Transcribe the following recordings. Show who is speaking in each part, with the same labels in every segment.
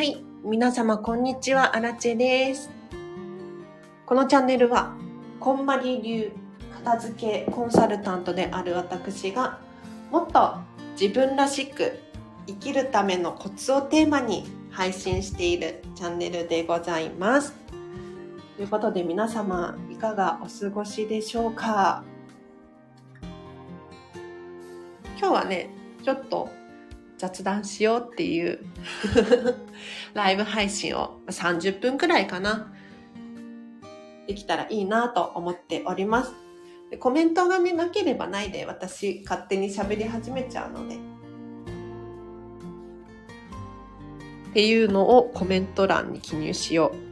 Speaker 1: はい。皆様、こんにちは。アラチェです。このチャンネルは、こんまり流片付けコンサルタントである私が、もっと自分らしく生きるためのコツをテーマに配信しているチャンネルでございます。ということで皆様、いかがお過ごしでしょうか？今日はね、ちょっと雑談しようっていう ライブ配信を30分くらいかな。できたらいいなと思っております。でコメントがね、なければないで私勝手に喋り始めちゃうので。っていうのをコメント欄に記入しよう。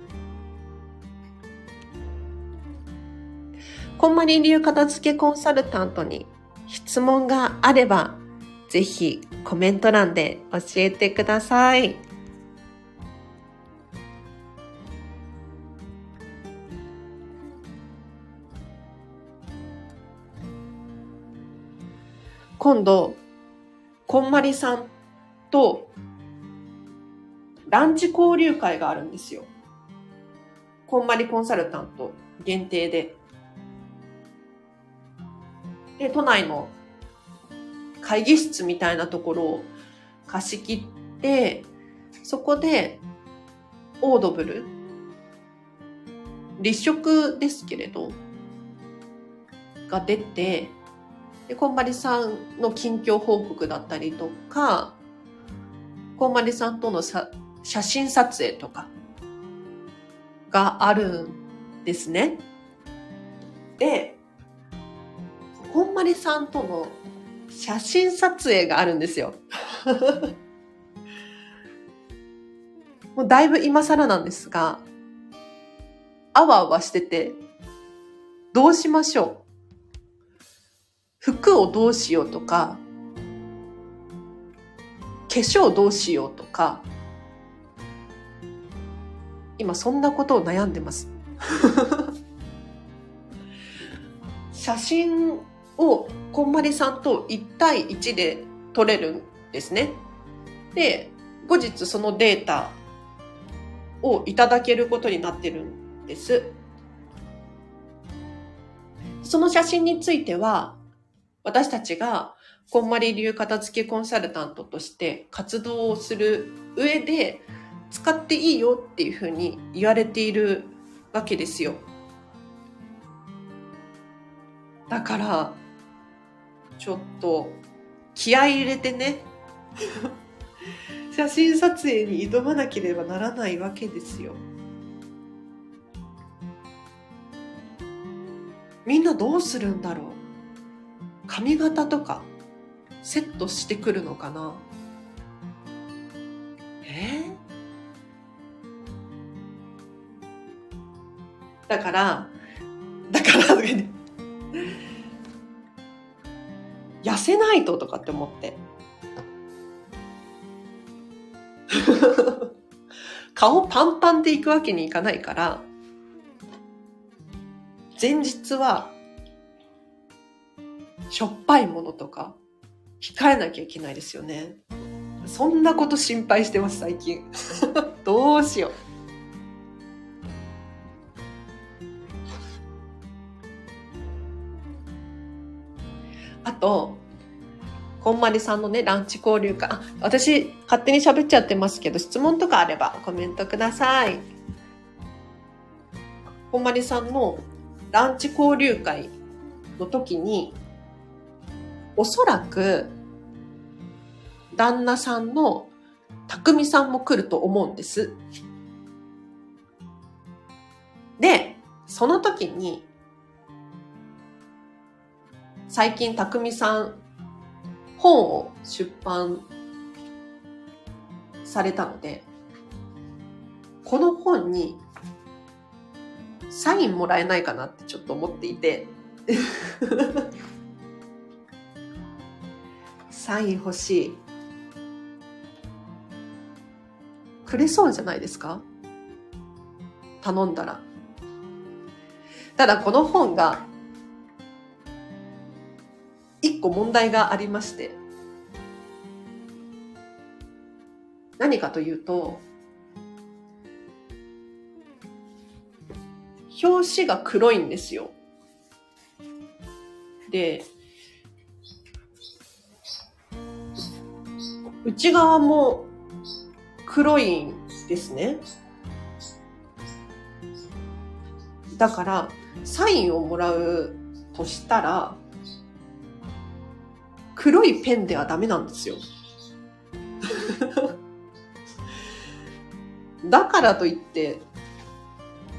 Speaker 1: こんまり流片付けコンサルタントに質問があれば、ぜひコメント欄で教えてください。今度、こんまりさんとランチ交流会があるんですよ。こんまりコンサルタント限定で。で、都内の会議室みたいなところを貸し切って、そこでオードブル、立食ですけれど、が出て、で、こんまりさんの近況報告だったりとか、こんまりさんとのさ写真撮影とかがあるんですね。で、こんまりさんとの写真撮影があるんですよ。もうだいぶ今更なんですが、あわあわしてて、どうしましょう？服をどうしようとか、化粧どうしようとか、今そんなことを悩んでます。写真をこんまりさんと1対1で撮れるんですね。で、後日そのデータをいただけることになってるんです。その写真については、私たちがこんまり流片付けコンサルタントとして活動をする上で使っていいよっていうふうに言われているわけですよ。だから、ちょっと気合入れてね、写真撮影に挑まなければならないわけですよ。みんなどうするんだろう？髪型とかセットしてくるのかな？え？だから、だから、痩せないととかって思って。顔パンパンでいくわけにいかないから、前日は、しょっぱいものとか、控えなきゃいけないですよね。そんなこと心配してます、最近。どうしよう。あと、こんまりさんのね、ランチ交流会。私、勝手に喋っちゃってますけど、質問とかあればコメントください。こんまりさんのランチ交流会の時に、おそらく、旦那さんの匠さんも来ると思うんです。で、その時に、最近匠さん、本を出版されたので、この本にサインもらえないかなってちょっと思っていて、サイン欲しい。くれそうじゃないですか？頼んだら。ただこの本が、一個問題がありまして、何かというと、表紙が黒いんですよ。で、内側も黒いんですね。だから、サインをもらうとしたら、黒いペンではダメなんですよ。だからといって、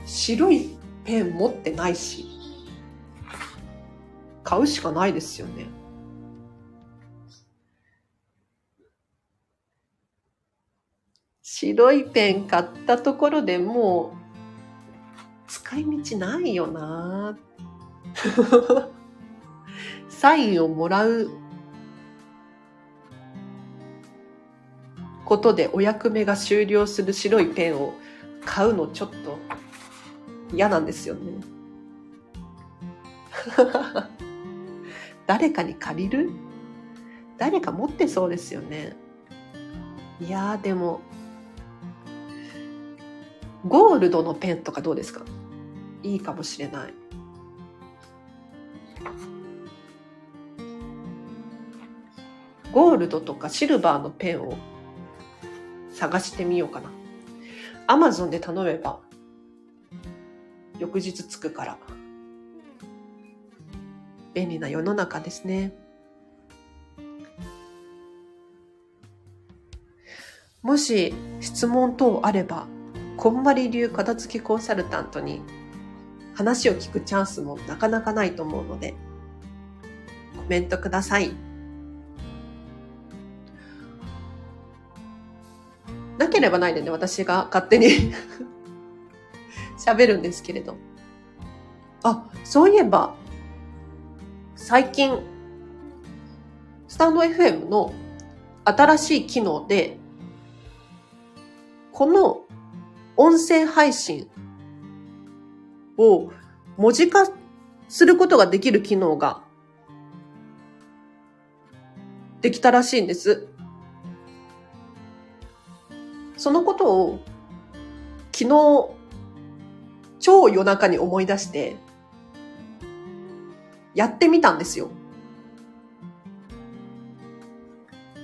Speaker 1: 白いペン持ってないし、買うしかないですよね。白いペン買ったところでもう使い道ないよな サインをもらうことでお役目が終了する白いペンを買うのちょっと嫌なんですよね。誰かに借りる？誰か持ってそうですよね。いやーでも、ゴールドのペンとかどうですか？いいかもしれない。ゴールドとかシルバーのペンを探してみようかな。アマゾンで頼めば、翌日着くから。便利な世の中ですね。もし質問等あれば、こんまり流片付けコンサルタントに話を聞くチャンスもなかなかないと思うので、コメントください。ければないでね、私が勝手に喋るんですけれど。あ、そういえば、最近、スタンド FM の新しい機能で、この音声配信を文字化することができる機能ができたらしいんです。そのことを昨日超夜中に思い出してやってみたんですよ。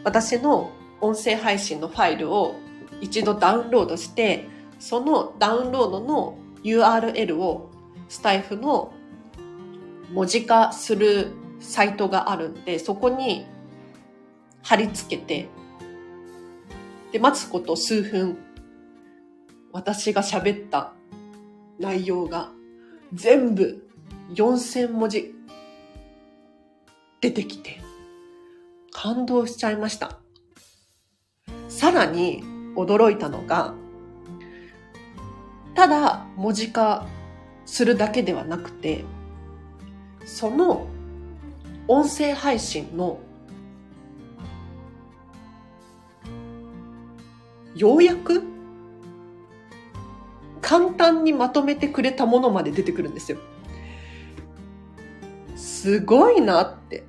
Speaker 1: 私の音声配信のファイルを一度ダウンロードして、そのダウンロードの URL をスタイフの文字化するサイトがあるんで、そこに貼り付けてで、待つこと数分、私が喋った内容が全部4000文字出てきて、感動しちゃいました。さらに驚いたのが、ただ文字化するだけではなくて、その音声配信の要約簡単にまとめてくれたものまで出てくるんですよ。すごいなって。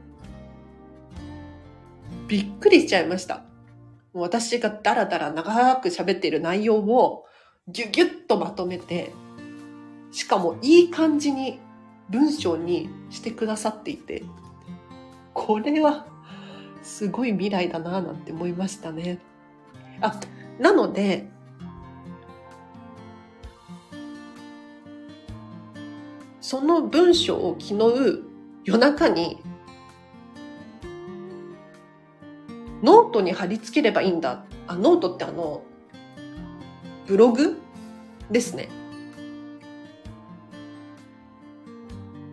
Speaker 1: びっくりしちゃいました。私がダラダラ長く喋っている内容をギュギュッとまとめて、しかもいい感じに文章にしてくださっていて、これはすごい未来だなぁなんて思いましたね。あ、なので、その文章を昨日夜中にノートに貼り付ければいいんだ。あ、ノートってあの、ブログですね。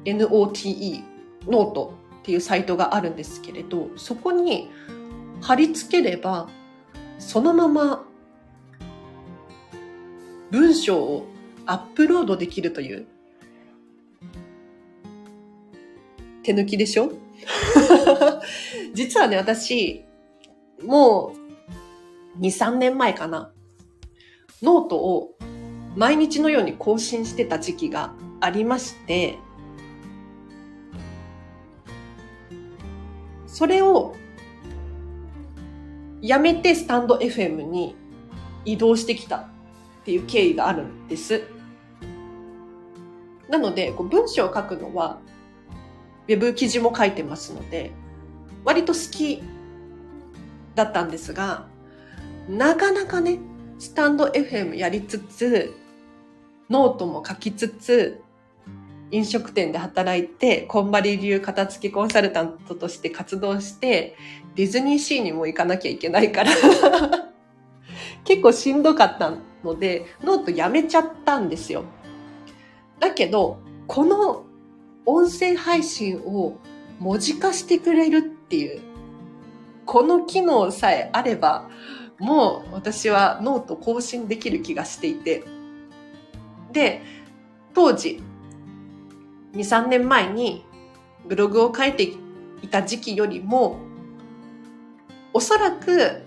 Speaker 1: NOTE、 note っていうサイトがあるんですけれど、そこに貼り付ければ、そのまま文章をアップロードできるという。手抜きでしょ？実はね、私、もう2、3年前かな。ノートを毎日のように更新してた時期がありまして、それをやめてスタンド FM に移動してきた。っていう経緯があるんです。なので、こう文章を書くのは、ウェブ記事も書いてますので、割と好きだったんですが、なかなかね、 stand.fm やりつつ、ノートも書きつつ、飲食店で働いて、こんまり流片づけコンサルタントとして活動して、ディズニーシーにも行かなきゃいけないから 結構しんどかったので、ノートやめちゃったんですよ。だけど、この音声配信を文字化してくれるっていう、この機能さえあれば、もう私はノート更新できる気がしていて。で、当時、2、3年前にブログを書いていた時期よりも、おそらく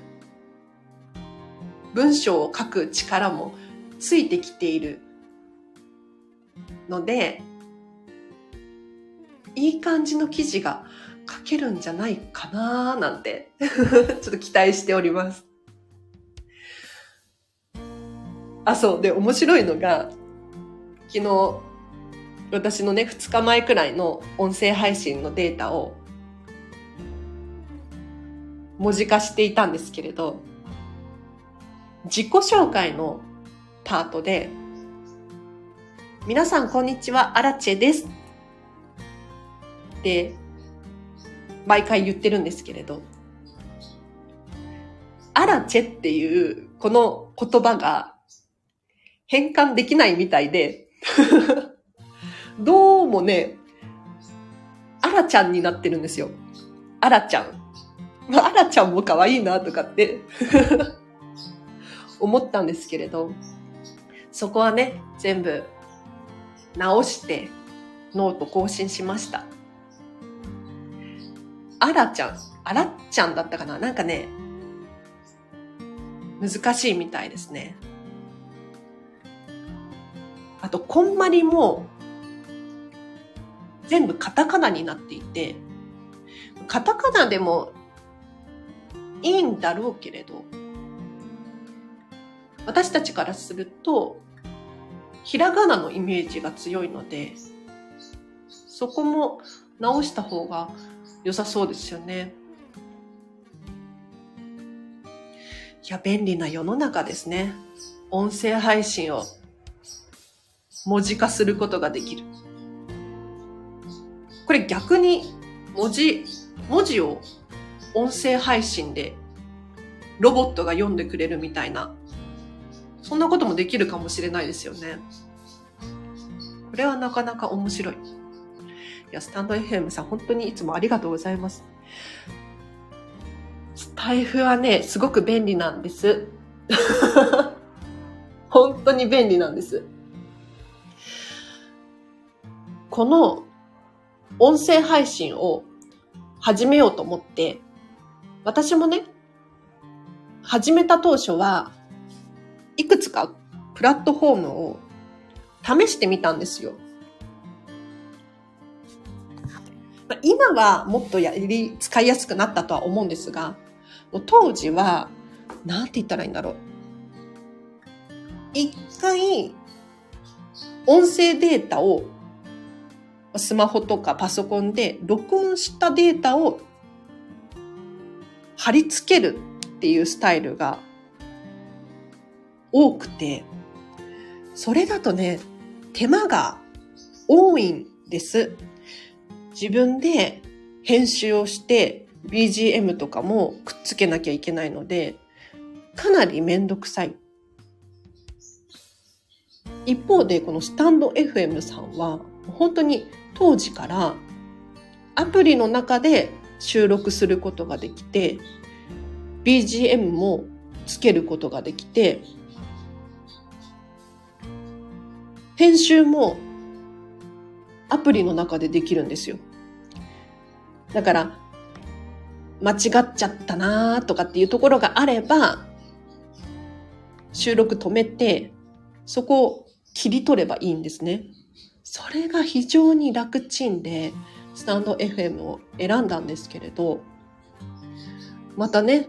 Speaker 1: 文章を書く力もついてきているので、いい感じの記事が書けるんじゃないかなーなんて ちょっと期待しております。あ、そう。で、面白いのが、昨日、私のね、2日前くらいの音声配信のデータを文字化していたんですけれど、自己紹介のパートで、皆さんこんにちは、アラチェです。って毎回言ってるんですけれど、アラチェっていうこの言葉が変換できないみたいで どうもね、アラちゃんになってるんですよ。アラちゃん。アラちゃんも可愛いなとかって 思ったんですけれど、そこはね、全部直してノート更新しました。あらちゃん、あらっちゃんだったかな？なんかね、難しいみたいですね。あと、こんまりも、全部カタカナになっていて、カタカナでもいいんだろうけれど、私たちからすると、ひらがなのイメージが強いので、そこも直した方が良さそうですよね。いや、便利な世の中ですね。音声配信を文字化することができる。これ逆に文字、文字を音声配信でロボットが読んでくれるみたいな、そんなこともできるかもしれないですよね。これはなかなか面白い。いや、スタンド FM さん本当にいつもありがとうございます。スタイフはね、すごく便利なんです。本当に便利なんです。この音声配信を始めようと思って、私もね、始めた当初はいくつかプラットフォームを試してみたんですよ。今はもっとやり、使いやすくなったとは思うんですが、当時は、なんて言ったらいいんだろう。一回、音声データをスマホとかパソコンで録音したデータを貼り付けるっていうスタイルが多くて、それだとね、手間が多いんです。自分で編集をして BGM とかもくっつけなきゃいけないので、かなりめんどくさい。一方で、このスタンド FM さんは、本当に当時からアプリの中で収録することができて、BGM もつけることができて、編集もアプリの中でできるんですよ。だから、間違っちゃったなーとかっていうところがあれば、収録止めて、そこを切り取ればいいんですね。それが非常に楽ちんで、スタンド FM を選んだんですけれど、またね、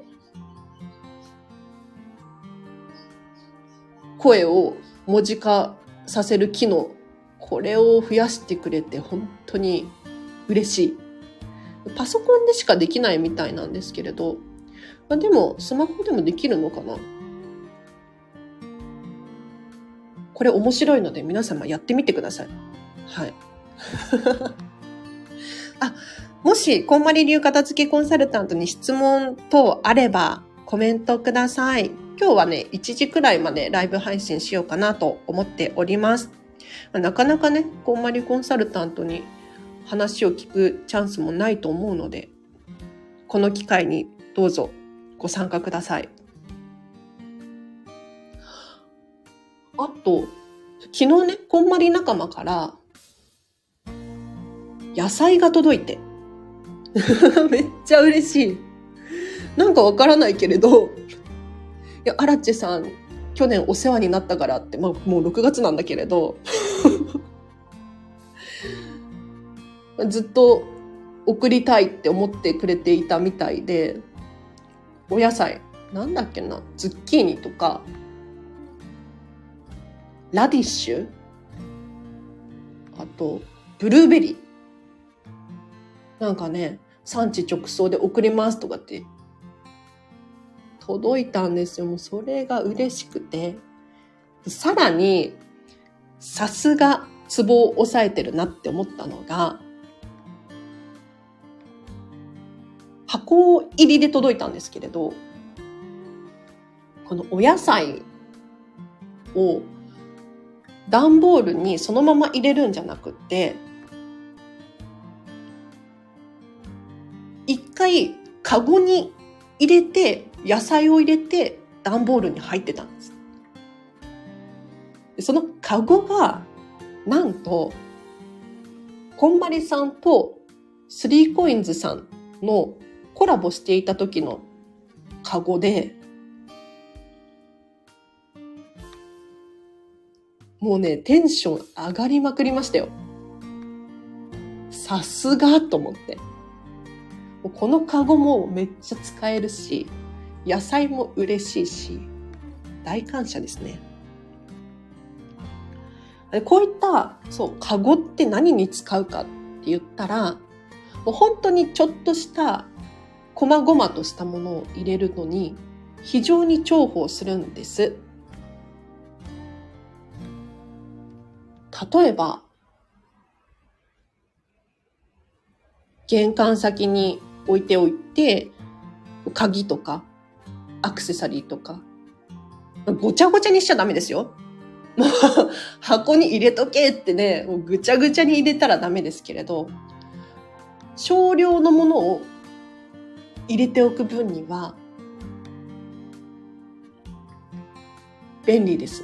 Speaker 1: 声を文字化させる機能、これを増やしてくれて本当に嬉しい。パソコンでしかできないみたいなんですけれど、まあ、でもスマホでもできるのかな？これ面白いので皆様やってみてください。はい。あ、もし、こんまり流片付けコンサルタントに質問等あればコメントください。今日はね、1時くらいまでライブ配信しようかなと思っております。なかなかね、こんまりコンサルタントに話を聞くチャンスもないと思うので、この機会にどうぞご参加ください。あと、昨日ね、こんまり仲間から、野菜が届いて。めっちゃ嬉しい。なんかわからないけれど、いや、アラチさん、去年お世話になったからって、まあ、もう6月なんだけれど、ずっと送りたいって思ってくれていたみたいで、お野菜、なんだっけな、ズッキーニとか、ラディッシュあと、ブルーベリー。なんかね、産地直送で送りますとかって届いたんですよ。もうそれが嬉しくて。さらに、さすがツボを押さえてるなって思ったのが、箱入りで届いたんですけれど、このお野菜を段ボールにそのまま入れるんじゃなくて、一回カゴに入れて、野菜を入れて段ボールに入ってたんです。そのカゴが、なんと、こんまりさんとスリーコインズさんのコラボしていた時のカゴで、もうね、テンション上がりまくりましたよ。さすがと思って。このカゴもめっちゃ使えるし、野菜も嬉しいし、大感謝ですね。こういった、そう、カゴって何に使うかって言ったら、もう本当にちょっとした細々としたものを入れるのに非常に重宝するんです。例えば、玄関先に置いておいて、鍵とか、アクセサリーとか、ごちゃごちゃにしちゃダメですよ。もう箱に入れとけってね、もうぐちゃぐちゃに入れたらダメですけれど、少量のものを入れておく分には、便利です。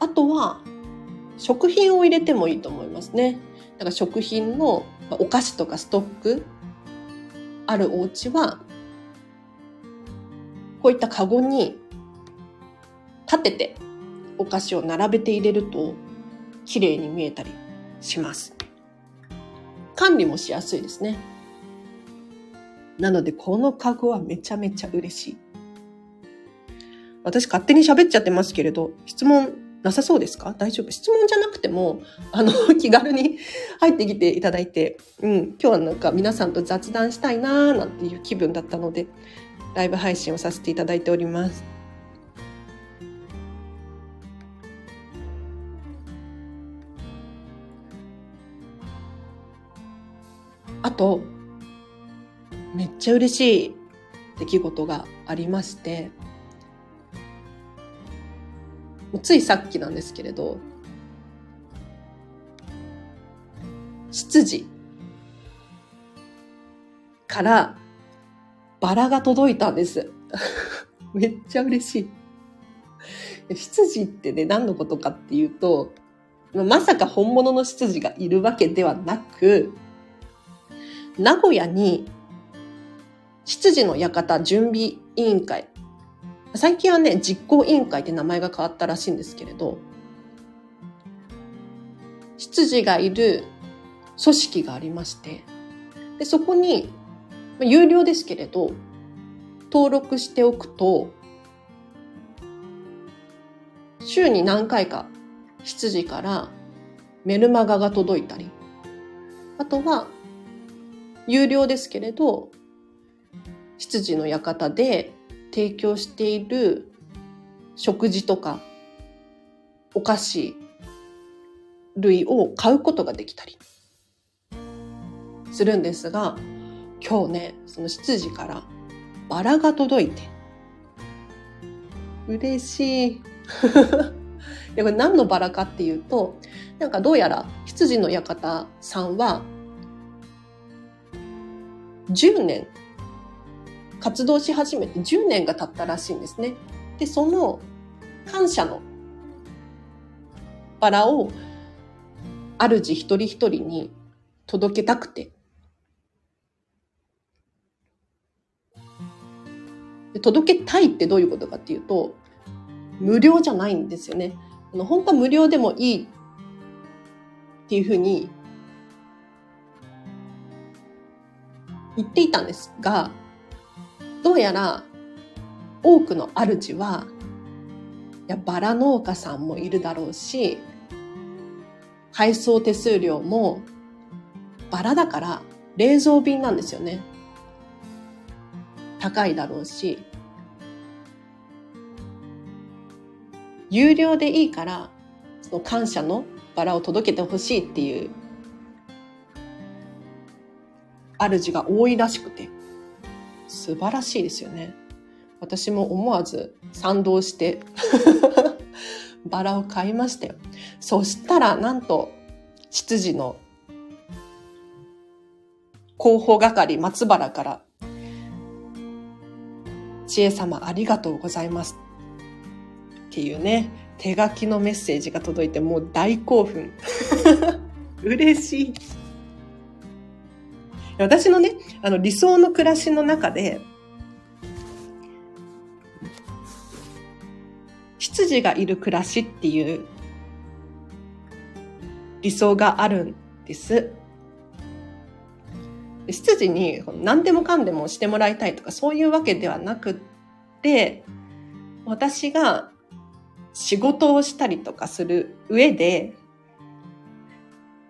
Speaker 1: あとは、食品を入れてもいいと思いますね。だから食品のお菓子とかストックあるお家は、こういったカゴに立ててお菓子を並べて入れると綺麗に見えたりします。管理もしやすいですね。なのでこのカゴはめちゃめちゃ嬉しい。私勝手に喋っちゃってますけれど、質問なさそうですか？大丈夫？質問じゃなくても、あの、気軽に入ってきていただいて、うん、今日はなんか皆さんと雑談したいなーなんていう気分だったので、ライブ配信をさせていただいております。あと、めっちゃ嬉しい出来事がありまして、ついさっきなんですけれど、執事からバラが届いたんです。めっちゃ嬉しい。執事ってね、何のことかっていうと、まさか本物の執事がいるわけではなく、名古屋に執事の館準備委員会最近はね、実行委員会って名前が変わったらしいんですけれど、執事がいる組織がありまして、でそこに、有料ですけれど、登録しておくと、週に何回か執事からメルマガが届いたり、あとは、有料ですけれど、羊の館で提供している食事とかお菓子類を買うことができたりするんですが、今日ね、その執事からバラが届いて、嬉しい。いやこれ何のバラかっていうと、なんかどうやら羊の館さんは、10年、活動し始めて10年が経ったらしいんですね。で、その感謝のバラを主一人一人に届けたくて届けたいってどういうことかっていうと、無料じゃないんですよね。あの本当は無料でもいいっていうふうに言っていたんですが、どうやら多くの主は、いや、バラ農家さんもいるだろうし、配送手数料もバラだから冷蔵便なんですよね。高いだろうし、有料でいいから、その感謝のバラを届けてほしいっていう、主が多いらしくて、素晴らしいですよね。私も思わず賛同して バラを買いましたよ。そしたら、なんと、執事の広報係松原から知恵様ありがとうございますっていうね、手書きのメッセージが届いてもう大興奮。嬉しい。私のね、あの理想の暮らしの中で、執事がいる暮らしっていう理想があるんです。執事に何でもかんでもしてもらいたいとかそういうわけではなくって、私が仕事をしたりとかする上で、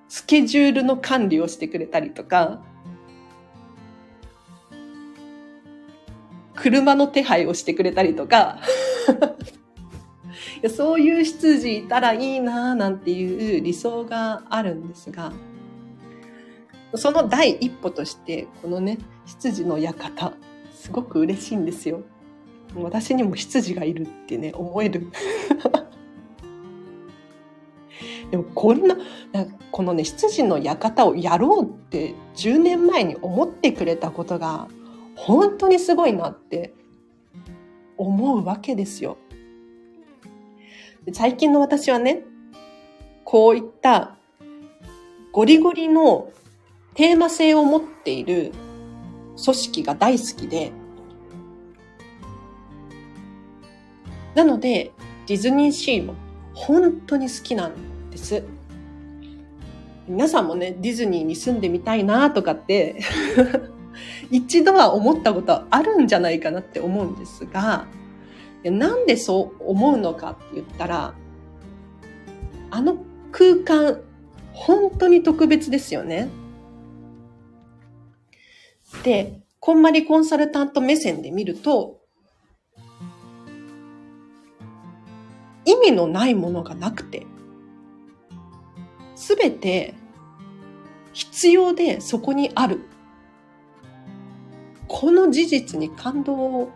Speaker 1: スケジュールの管理をしてくれたりとか、車の手配をしてくれたりとか そういう執事いたらいいなぁなんていう理想があるんですが、その第一歩として、このね、執事の館、すごく嬉しいんですよ。私にも執事がいるってね、思える。でもこんな、このね、執事の館をやろうって10年前に思ってくれたことが、本当にすごいなって思うわけですよ。最近の私はね、こういったゴリゴリのテーマ性を持っている組織が大好きで、なので、ディズニーシーも本当に好きなんです。皆さんもね、ディズニーに住んでみたいなとかって 一度は思ったことあるんじゃないかなって思うんですが、なんでそう思うのかって言ったら、あの空間、本当に特別ですよね。で、こんまりコンサルタント目線で見ると、意味のないものがなくて、すべて必要でそこにある。この事実に感動を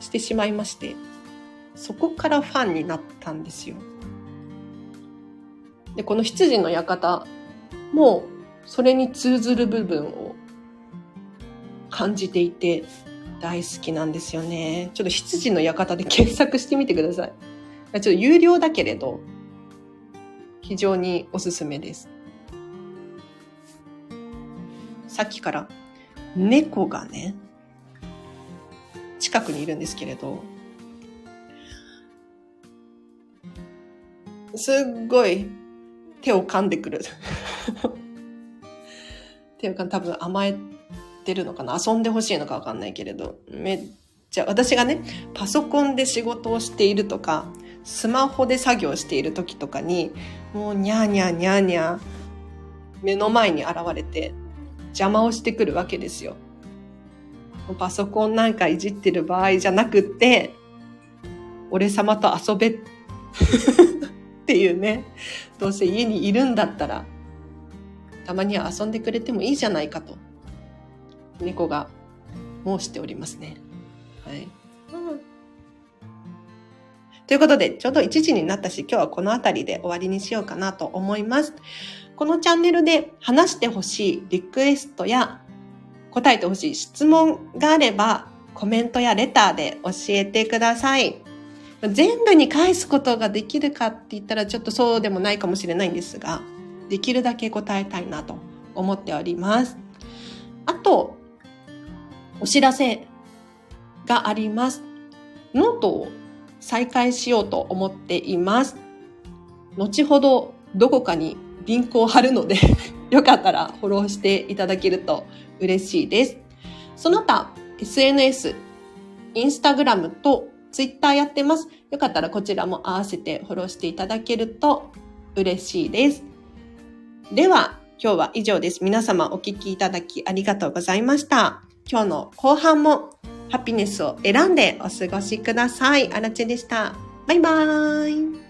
Speaker 1: してしまいまして、そこからファンになったんですよ。で、この羊の館もそれに通ずる部分を感じていて大好きなんですよね。ちょっと羊の館で検索してみてください。ちょっと有料だけれど、非常におすすめです。さっきから猫がね、近くにいるんですけれど、すっごい手を噛んでくる。手を噛ん多分甘えてるのかな？遊んでほしいのかわかんないけれど、めっちゃ、私がね、パソコンで仕事をしているとか、スマホで作業している時とかに、もうニャーニャーニャーニャー、目の前に現れて邪魔をしてくるわけですよ。パソコンなんかいじってる場合じゃなくって、俺様と遊べっていうね。どうせ家にいるんだったら、たまには遊んでくれてもいいじゃないかと、猫が申しておりますね。はい。ということで、ちょうど1時になったし、今日はこの辺りで終わりにしようかなと思います。このチャンネルで話してほしいリクエストや答えてほしい質問があれば、コメントやレターで教えてください。全部に返すことができるかって言ったらちょっとそうでもないかもしれないんですが、できるだけ答えたいなと思っております。あと、お知らせがあります。ノートを再開しようと思っています。後ほどどこかにリンクを貼るので よかったらフォローしていただけると嬉しいです。その他、SNS、インスタグラムとツイッターやってます。よかったらこちらも合わせてフォローしていただけると嬉しいです。では、今日は以上です。皆様お聞きいただきありがとうございました。今日の後半もハピネスを選んでお過ごしください。あらちでした。バイバーイ。